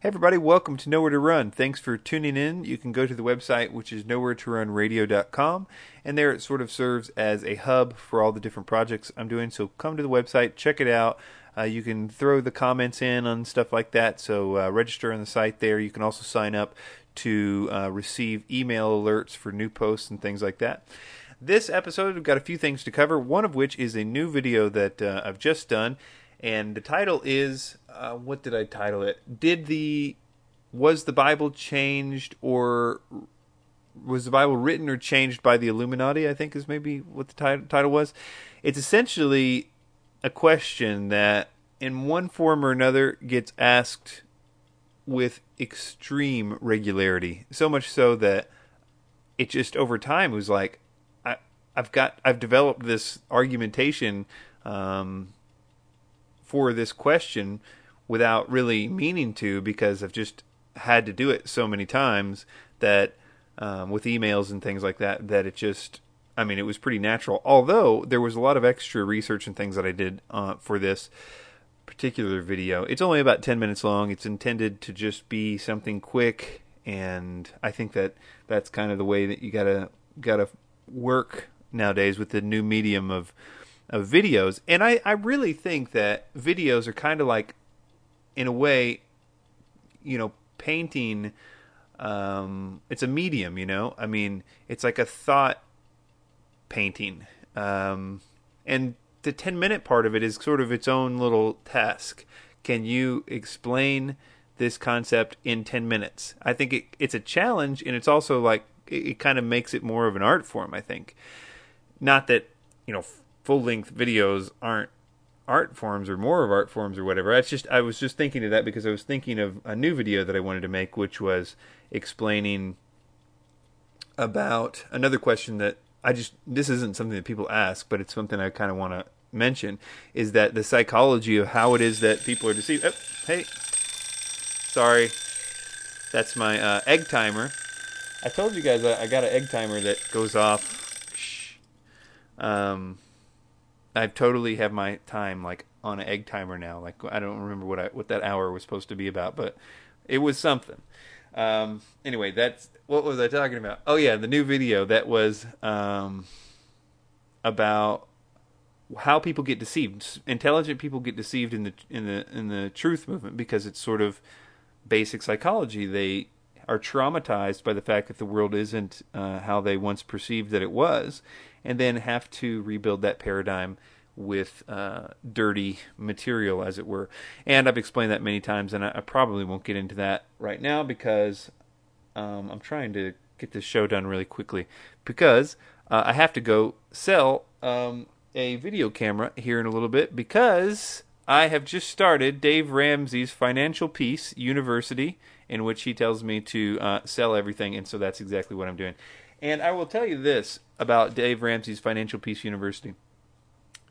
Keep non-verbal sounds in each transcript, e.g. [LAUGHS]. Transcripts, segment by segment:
Hey everybody, welcome to Nowhere to Run. Thanks for tuning in. You can go to the website which is nowhere to run radio.com and there it sort of serves as a hub for all the different projects I'm doing. So come to the website, check it out. Uh, you can throw the comments in on stuff like that. So uh, register on the site there. You can also sign up to uh, receive email alerts for new posts and things like that. This episode, we've got a few things to cover, one of which is a new video that uh, I've just done and the title is uh, what did I title it? Did the was the Bible changed or was the Bible written or changed by the Illuminati? I think is maybe what the title title was. It's essentially a question that, in one form or another, gets asked with extreme regularity. So much so that it just over time was like, I, I've got, I've developed this argumentation. Um, for this question without really meaning to because I've just had to do it so many times that um, with emails and things like that that it just I mean it was pretty natural. Although there was a lot of extra research and things that I did uh, for this particular video. It's only about 10 minutes long. It's intended to just be something quick and I think that that's kind of the way that you got to got to work nowadays with the new medium of of videos. And I, I really think that videos are kind of like, in a way, you know, painting. Um, it's a medium, you know. I mean, it's like a thought painting, um, and the ten minute part of it is sort of its own little task. Can you explain this concept in ten minutes? I think it, it's a challenge, and it's also like it, it kind of makes it more of an art form. I think, not that you know full length videos aren't art forms or more of art forms or whatever. It's just I was just thinking of that because I was thinking of a new video that I wanted to make, which was explaining about another question that I just this isn't something that people ask, but it's something I kind of want to mention is that the psychology of how it is that people are deceived. Oh, hey, sorry, that's my uh, egg timer. I told you guys I, I got an egg timer that goes off. Shh. Um, I totally have my time like on an egg timer now. Like I don't remember what I what that hour was supposed to be about, but it was something. Um, anyway, that's what was I talking about? Oh yeah, the new video that was um, about how people get deceived. Intelligent people get deceived in the in the in the truth movement because it's sort of basic psychology. They are traumatized by the fact that the world isn't uh, how they once perceived that it was, and then have to rebuild that paradigm with uh, dirty material, as it were. And I've explained that many times, and I, I probably won't get into that right now because um, I'm trying to get this show done really quickly because uh, I have to go sell um, a video camera here in a little bit because I have just started Dave Ramsey's Financial Peace University in which he tells me to uh, sell everything, and so that's exactly what I'm doing. And I will tell you this about Dave Ramsey's Financial Peace University.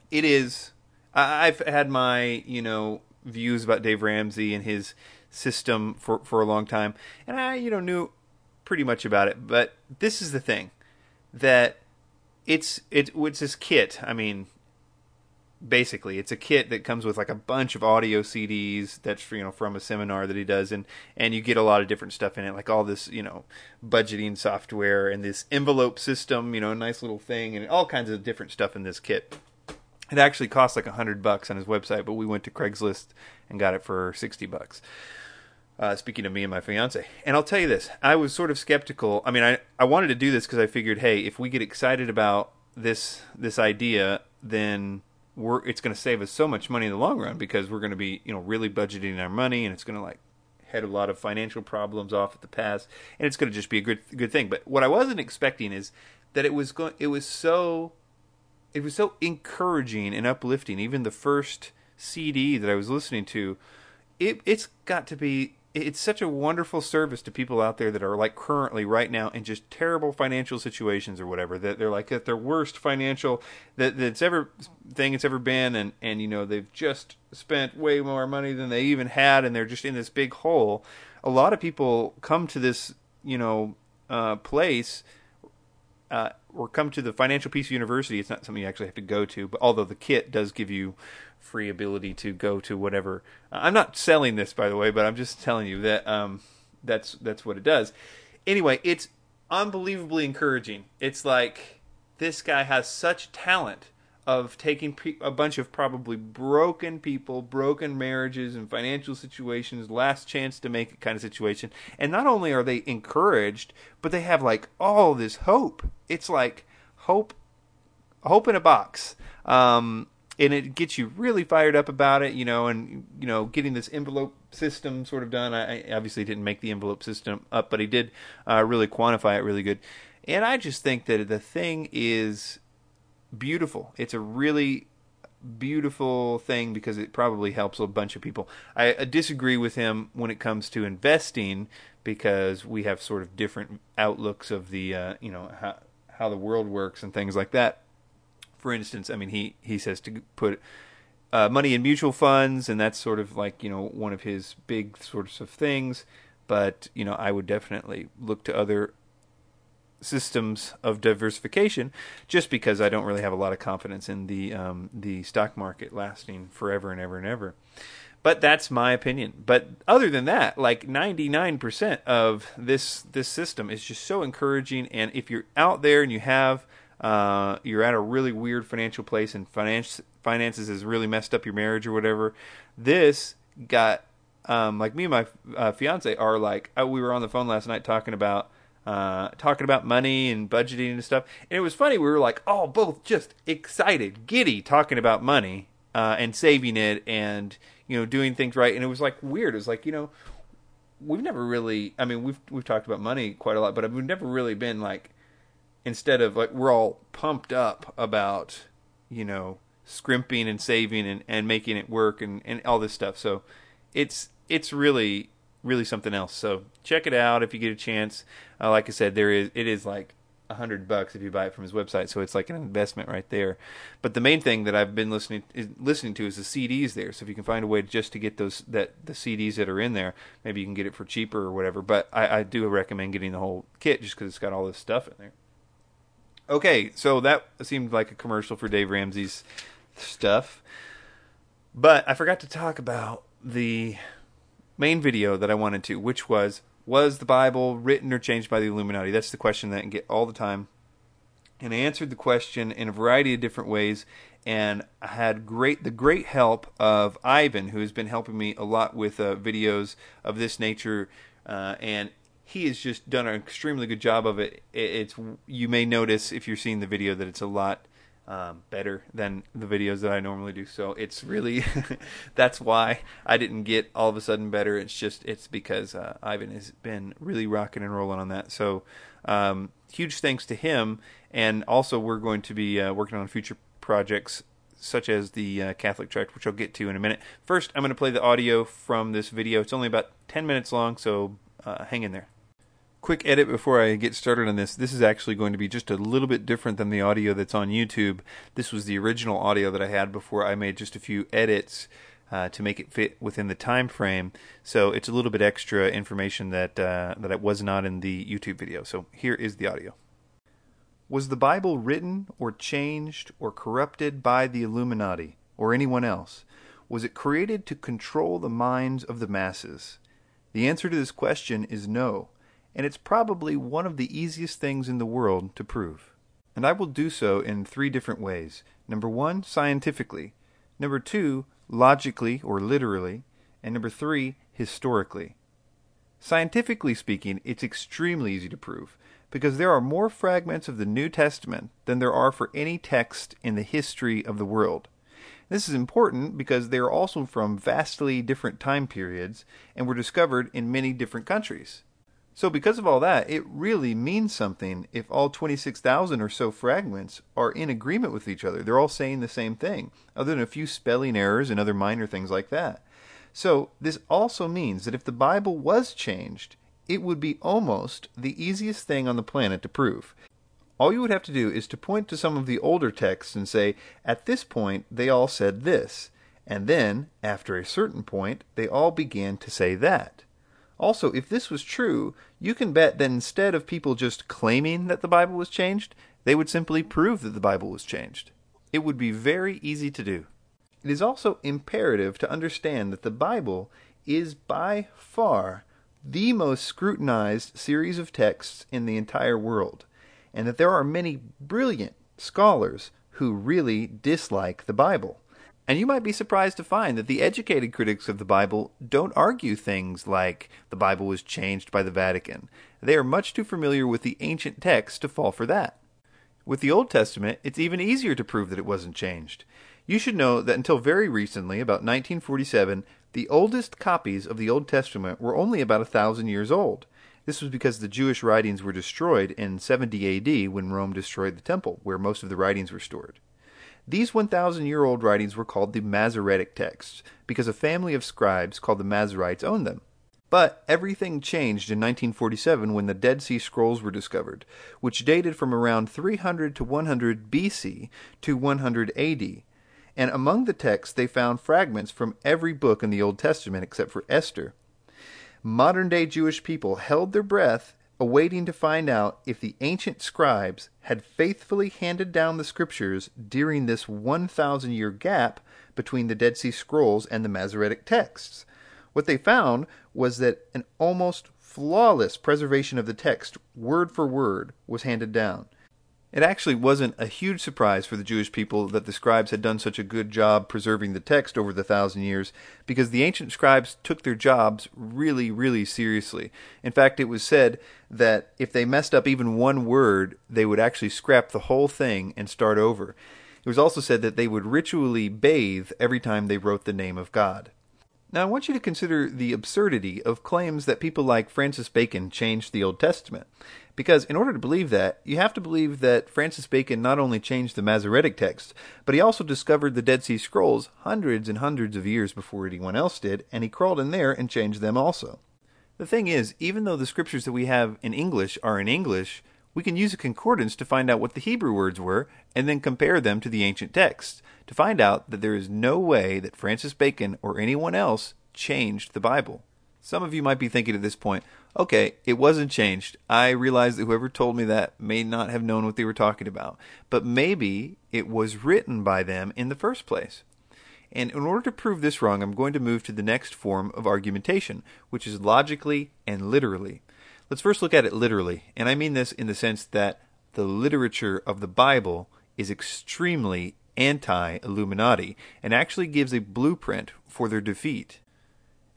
It is. I've had my you know views about Dave Ramsey and his system for for a long time, and I you know knew pretty much about it. But this is the thing that it's it, it's this kit. I mean, basically it's a kit that comes with like a bunch of audio CDs that's you know from a seminar that he does and and you get a lot of different stuff in it like all this you know budgeting software and this envelope system you know a nice little thing and all kinds of different stuff in this kit it actually costs like a hundred bucks on his website but we went to Craigslist and got it for 60 bucks uh, speaking of me and my fiance. And I'll tell you this, I was sort of skeptical. I mean, I, I wanted to do this because I figured, hey, if we get excited about this this idea, then we're it's going to save us so much money in the long run because we're going to be you know really budgeting our money and it's going to like head a lot of financial problems off at the pass and it's going to just be a good good thing. But what i wasn't expecting is that it was going it was so it was so encouraging and uplifting. Even the first cd that i was listening to it it's got to be it's such a wonderful service to people out there that are like currently right now in just terrible financial situations or whatever that they're like at their worst financial that that's ever thing it's ever been and and you know they've just spent way more money than they even had and they're just in this big hole. A lot of people come to this you know uh, place uh, or come to the Financial Peace University. It's not something you actually have to go to, but although the kit does give you free ability to go to whatever. I'm not selling this, by the way, but I'm just telling you that um, that's that's what it does. Anyway, it's unbelievably encouraging. It's like this guy has such talent of taking pe- a bunch of probably broken people, broken marriages, and financial situations, last chance to make it kind of situation. And not only are they encouraged, but they have like all this hope. It's like hope, hope in a box. Um, and it gets you really fired up about it, you know, and you know, getting this envelope system sort of done. I, I obviously didn't make the envelope system up, but he did uh, really quantify it really good. And I just think that the thing is beautiful. It's a really beautiful thing because it probably helps a bunch of people. I, I disagree with him when it comes to investing because we have sort of different outlooks of the uh, you know how how the world works and things like that. For instance, I mean he he says to put uh, money in mutual funds, and that's sort of like you know one of his big sorts of things. But you know I would definitely look to other systems of diversification, just because I don't really have a lot of confidence in the um, the stock market lasting forever and ever and ever. But that's my opinion. But other than that, like 99% of this this system is just so encouraging. And if you're out there and you have uh, you're at a really weird financial place and finance finances has really messed up your marriage or whatever, this got um, like me and my uh, fiance are like uh, we were on the phone last night talking about uh, talking about money and budgeting and stuff. And it was funny. We were like, oh, both just excited, giddy, talking about money uh, and saving it and you know doing things right. And it was like weird. It was like you know we've never really. I mean, we've we've talked about money quite a lot, but we've never really been like instead of like we're all pumped up about you know scrimping and saving and, and making it work and, and all this stuff. So it's it's really really something else. So check it out if you get a chance. Uh, like I said, there is it is like a hundred bucks if you buy it from his website, so it's like an investment right there. But the main thing that I've been listening is, listening to is the CDs there. So if you can find a way just to get those that the CDs that are in there, maybe you can get it for cheaper or whatever. But I, I do recommend getting the whole kit just because it's got all this stuff in there. Okay, so that seemed like a commercial for Dave Ramsey's stuff. But I forgot to talk about the main video that I wanted to, which was was the Bible written or changed by the Illuminati? That's the question that I get all the time. And I answered the question in a variety of different ways, and I had great the great help of Ivan, who has been helping me a lot with uh, videos of this nature, uh, and he has just done an extremely good job of it. It's you may notice if you're seeing the video that it's a lot um, better than the videos that I normally do. So it's really [LAUGHS] that's why I didn't get all of a sudden better. It's just it's because uh, Ivan has been really rocking and rolling on that. So um, huge thanks to him, and also we're going to be uh, working on future projects such as the uh, Catholic Church, which I'll get to in a minute. First, I'm going to play the audio from this video. It's only about 10 minutes long, so uh, hang in there quick edit before I get started on this. This is actually going to be just a little bit different than the audio that's on YouTube. This was the original audio that I had before I made just a few edits uh, to make it fit within the time frame. So it's a little bit extra information that uh, that was not in the YouTube video. So here is the audio. Was the Bible written or changed or corrupted by the Illuminati or anyone else? Was it created to control the minds of the masses? The answer to this question is no and it's probably one of the easiest things in the world to prove. And I will do so in three different ways. Number one, scientifically. Number two, logically or literally. And number three, historically. Scientifically speaking, it's extremely easy to prove because there are more fragments of the New Testament than there are for any text in the history of the world. This is important because they are also from vastly different time periods and were discovered in many different countries. So, because of all that, it really means something if all 26,000 or so fragments are in agreement with each other. They're all saying the same thing, other than a few spelling errors and other minor things like that. So, this also means that if the Bible was changed, it would be almost the easiest thing on the planet to prove. All you would have to do is to point to some of the older texts and say, at this point, they all said this, and then, after a certain point, they all began to say that. Also, if this was true, you can bet that instead of people just claiming that the Bible was changed, They would simply prove that the Bible was changed. It would be very easy to do. It is also imperative to understand that the Bible is by far the most scrutinized series of texts in the entire world, and that there are many brilliant scholars who really dislike the Bible. And you might be surprised to find that the educated critics of the Bible don't argue things like the Bible was changed by the Vatican. They are much too familiar with the ancient text to fall for that. With the Old Testament, it's even easier to prove that it wasn't changed. You should know that until very recently, about 1947, the oldest copies of the Old Testament were only about a thousand years old. This was because the Jewish writings were destroyed in 70 AD when Rome destroyed the temple, where most of the writings were stored. These 1,000 year old writings were called the Masoretic texts because a family of scribes called the Masoretes owned them. But everything changed in 1947 when the Dead Sea Scrolls were discovered, which dated from around 300 to 100 BC to 100 AD. And among the texts, they found fragments from every book in the Old Testament except for Esther. Modern day Jewish people held their breath awaiting to find out if the ancient scribes had faithfully handed down the scriptures during this 1,000 year gap between the Dead Sea Scrolls and the Masoretic texts. What they found was that an almost flawless preservation of the text, word for word, was handed down. It actually wasn't a huge surprise for the Jewish people that the scribes had done such a good job preserving the text over the thousand years, because the ancient scribes took their jobs really, really seriously. In fact, it was said that if they messed up even one word, they would actually scrap the whole thing and start over. It was also said that they would ritually bathe every time they wrote the name of God. Now, I want you to consider the absurdity of claims that people like Francis Bacon changed the Old Testament. Because in order to believe that, you have to believe that Francis Bacon not only changed the Masoretic text, but he also discovered the Dead Sea Scrolls hundreds and hundreds of years before anyone else did, and he crawled in there and changed them also. The thing is, even though the scriptures that we have in English are in English, we can use a concordance to find out what the Hebrew words were and then compare them to the ancient texts to find out that there is no way that Francis Bacon or anyone else changed the Bible. Some of you might be thinking at this point, okay, it wasn't changed. I realize that whoever told me that may not have known what they were talking about, but maybe it was written by them in the first place. And in order to prove this wrong, I'm going to move to the next form of argumentation, which is logically and literally. Let's first look at it literally, and I mean this in the sense that the literature of the Bible is extremely anti Illuminati and actually gives a blueprint for their defeat.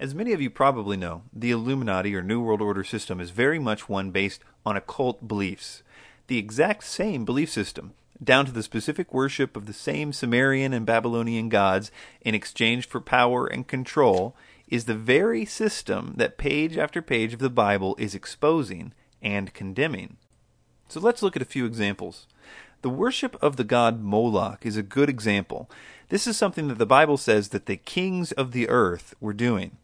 As many of you probably know, the Illuminati or New World Order system is very much one based on occult beliefs. The exact same belief system, down to the specific worship of the same Sumerian and Babylonian gods in exchange for power and control, is the very system that page after page of the Bible is exposing and condemning. So let's look at a few examples. The worship of the god Moloch is a good example. This is something that the Bible says that the kings of the earth were doing.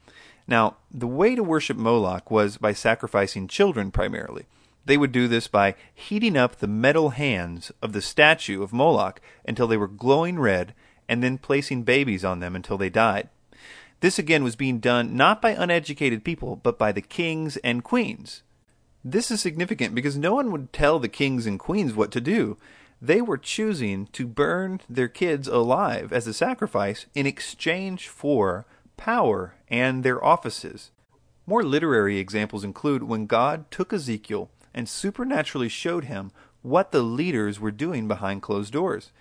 Now, the way to worship Moloch was by sacrificing children primarily. They would do this by heating up the metal hands of the statue of Moloch until they were glowing red and then placing babies on them until they died. This again was being done not by uneducated people, but by the kings and queens. This is significant because no one would tell the kings and queens what to do. They were choosing to burn their kids alive as a sacrifice in exchange for power, and their offices. More literary examples include when God took Ezekiel and supernaturally showed him what the leaders were doing behind closed doors.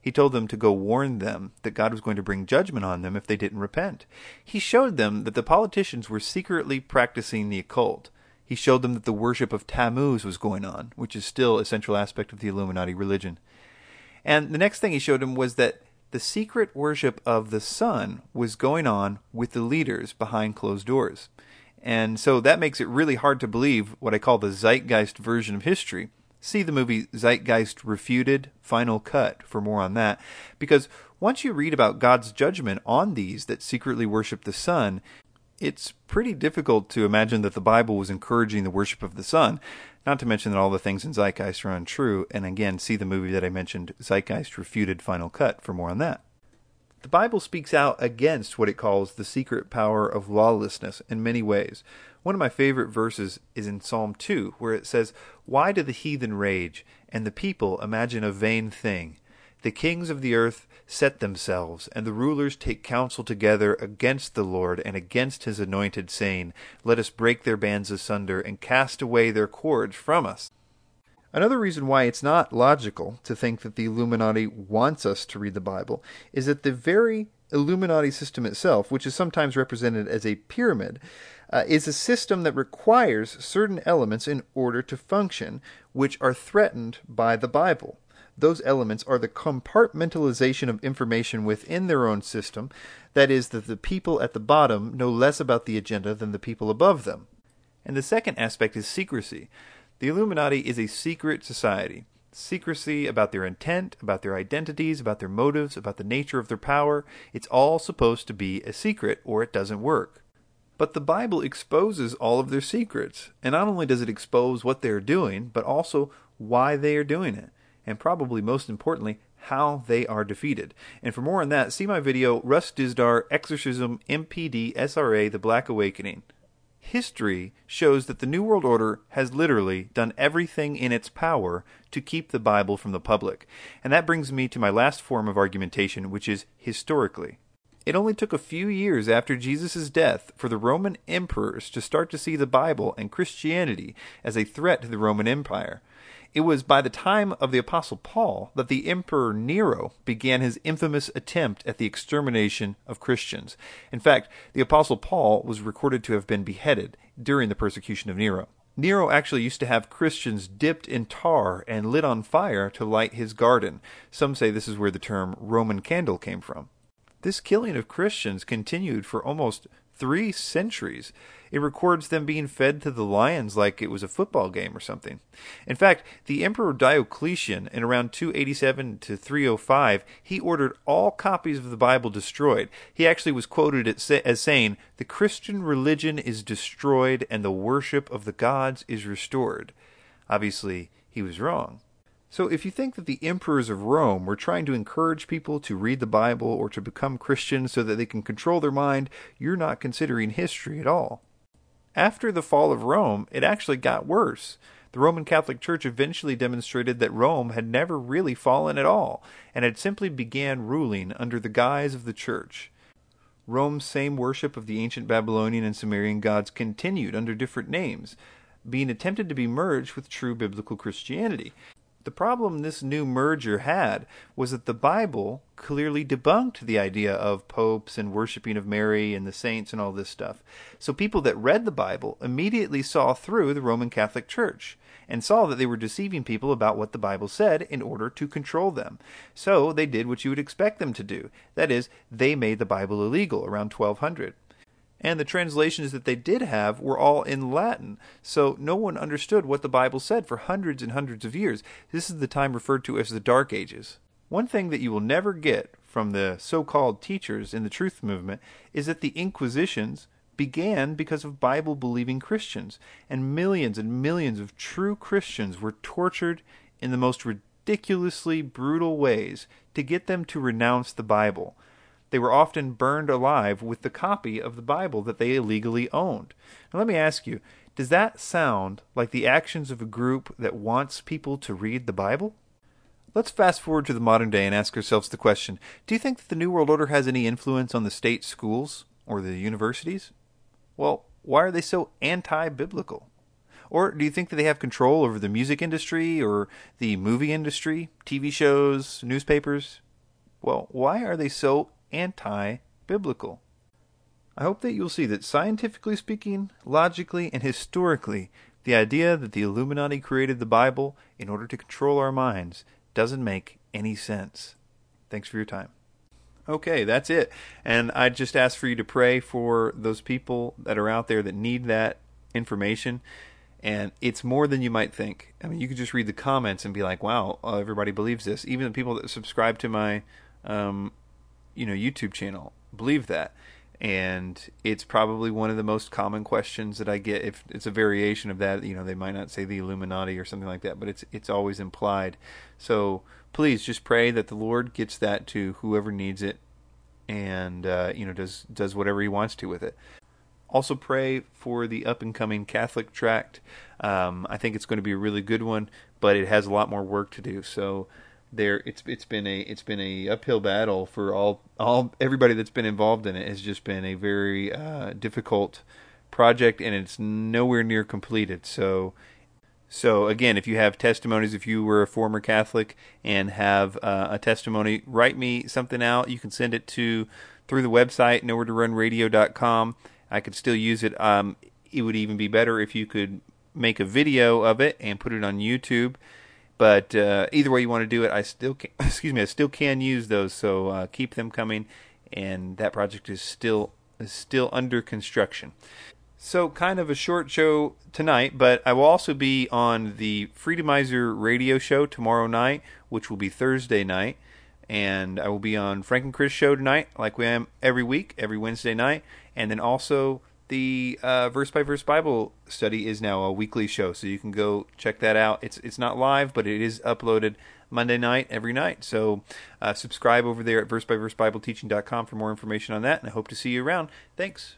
He told them to go warn them that God was going to bring judgment on them if they didn't repent. He showed them that the politicians were secretly practicing the occult. He showed them that the worship of Tammuz was going on, which is still a central aspect of the Illuminati religion. And the next thing he showed them was that the secret worship of the sun was going on with the leaders behind closed doors. And so that makes it really hard to believe what I call the zeitgeist version of history. See the movie Zeitgeist Refuted, Final Cut, for more on that. Because once you read about God's judgment on these that secretly worship the sun, it's pretty difficult to imagine that the Bible was encouraging the worship of the sun, not to mention that all the things in Zeitgeist are untrue. And again, see the movie that I mentioned, Zeitgeist Refuted Final Cut, for more on that. The Bible speaks out against what it calls the secret power of lawlessness in many ways. One of my favorite verses is in Psalm 2, where it says, Why do the heathen rage, and the people imagine a vain thing? The kings of the earth set themselves, and the rulers take counsel together against the Lord and against his anointed, saying, Let us break their bands asunder and cast away their cords from us. Another reason why it's not logical to think that the Illuminati wants us to read the Bible is that the very Illuminati system itself, which is sometimes represented as a pyramid, uh, is a system that requires certain elements in order to function, which are threatened by the Bible. Those elements are the compartmentalization of information within their own system, that is, that the people at the bottom know less about the agenda than the people above them. And the second aspect is secrecy. The Illuminati is a secret society. Secrecy about their intent, about their identities, about their motives, about the nature of their power, it's all supposed to be a secret or it doesn't work. But the Bible exposes all of their secrets. And not only does it expose what they're doing, but also why they are doing it. And probably most importantly, how they are defeated. And for more on that, see my video Russ Dizdar Exorcism MPD SRA The Black Awakening history shows that the New World Order has literally done everything in its power to keep the Bible from the public. And that brings me to my last form of argumentation, which is historically. It only took a few years after Jesus' death for the Roman emperors to start to see the Bible and Christianity as a threat to the Roman Empire. It was by the time of the Apostle Paul that the Emperor Nero began his infamous attempt at the extermination of Christians. In fact, the Apostle Paul was recorded to have been beheaded during the persecution of Nero. Nero actually used to have Christians dipped in tar and lit on fire to light his garden. Some say this is where the term Roman candle came from. This killing of Christians continued for almost three centuries. It records them being fed to the lions like it was a football game or something. In fact, the Emperor Diocletian, in around 287 to 305, he ordered all copies of the Bible destroyed. He actually was quoted as saying, The Christian religion is destroyed and the worship of the gods is restored. Obviously, he was wrong. So, if you think that the emperors of Rome were trying to encourage people to read the Bible or to become Christians so that they can control their mind, you're not considering history at all. After the fall of Rome, it actually got worse. The Roman Catholic Church eventually demonstrated that Rome had never really fallen at all, and had simply began ruling under the guise of the Church. Rome's same worship of the ancient Babylonian and Sumerian gods continued under different names, being attempted to be merged with true biblical Christianity. The problem this new merger had was that the Bible clearly debunked the idea of popes and worshiping of Mary and the saints and all this stuff. So people that read the Bible immediately saw through the Roman Catholic Church and saw that they were deceiving people about what the Bible said in order to control them. So they did what you would expect them to do. That is, they made the Bible illegal around 1200 and the translations that they did have were all in Latin, so no one understood what the Bible said for hundreds and hundreds of years. This is the time referred to as the Dark Ages. One thing that you will never get from the so called teachers in the truth movement is that the Inquisitions began because of Bible believing Christians, and millions and millions of true Christians were tortured in the most ridiculously brutal ways to get them to renounce the Bible. They were often burned alive with the copy of the Bible that they illegally owned. Now, let me ask you does that sound like the actions of a group that wants people to read the Bible? Let's fast forward to the modern day and ask ourselves the question Do you think that the New World Order has any influence on the state schools or the universities? Well, why are they so anti biblical? Or do you think that they have control over the music industry or the movie industry, TV shows, newspapers? Well, why are they so anti biblical. I hope that you'll see that scientifically speaking, logically, and historically, the idea that the Illuminati created the Bible in order to control our minds doesn't make any sense. Thanks for your time. Okay, that's it. And I just ask for you to pray for those people that are out there that need that information. And it's more than you might think. I mean, you could just read the comments and be like, wow, everybody believes this. Even the people that subscribe to my um, you know YouTube channel believe that and it's probably one of the most common questions that I get if it's a variation of that you know they might not say the Illuminati or something like that but it's it's always implied so please just pray that the Lord gets that to whoever needs it and uh, you know does does whatever he wants to with it. Also pray for the up and coming Catholic tract. Um, I think it's going to be a really good one, but it has a lot more work to do. So there, it's it's been a it's been a uphill battle for all all everybody that's been involved in it. Has just been a very uh, difficult project, and it's nowhere near completed. So so again, if you have testimonies, if you were a former Catholic and have uh, a testimony, write me something out. You can send it to through the website nowhere I could still use it. Um, it would even be better if you could make a video of it and put it on YouTube. But uh, either way you want to do it, I still can, [LAUGHS] excuse me, I still can use those. So uh, keep them coming, and that project is still is still under construction. So, kind of a short show tonight, but I will also be on the Freedomizer radio show tomorrow night, which will be Thursday night. And I will be on Frank and Chris show tonight, like we am every week, every Wednesday night. And then also the uh, verse by verse Bible study is now a weekly show, so you can go check that out. It's it's not live, but it is uploaded Monday night every night. So uh, subscribe over there at versebyverseBibleteaching.com for more information on that, and I hope to see you around. Thanks.